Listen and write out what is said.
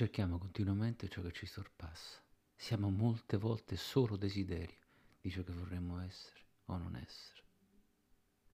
cerchiamo continuamente ciò che ci sorpassa. Siamo molte volte solo desiderio di ciò che vorremmo essere o non essere.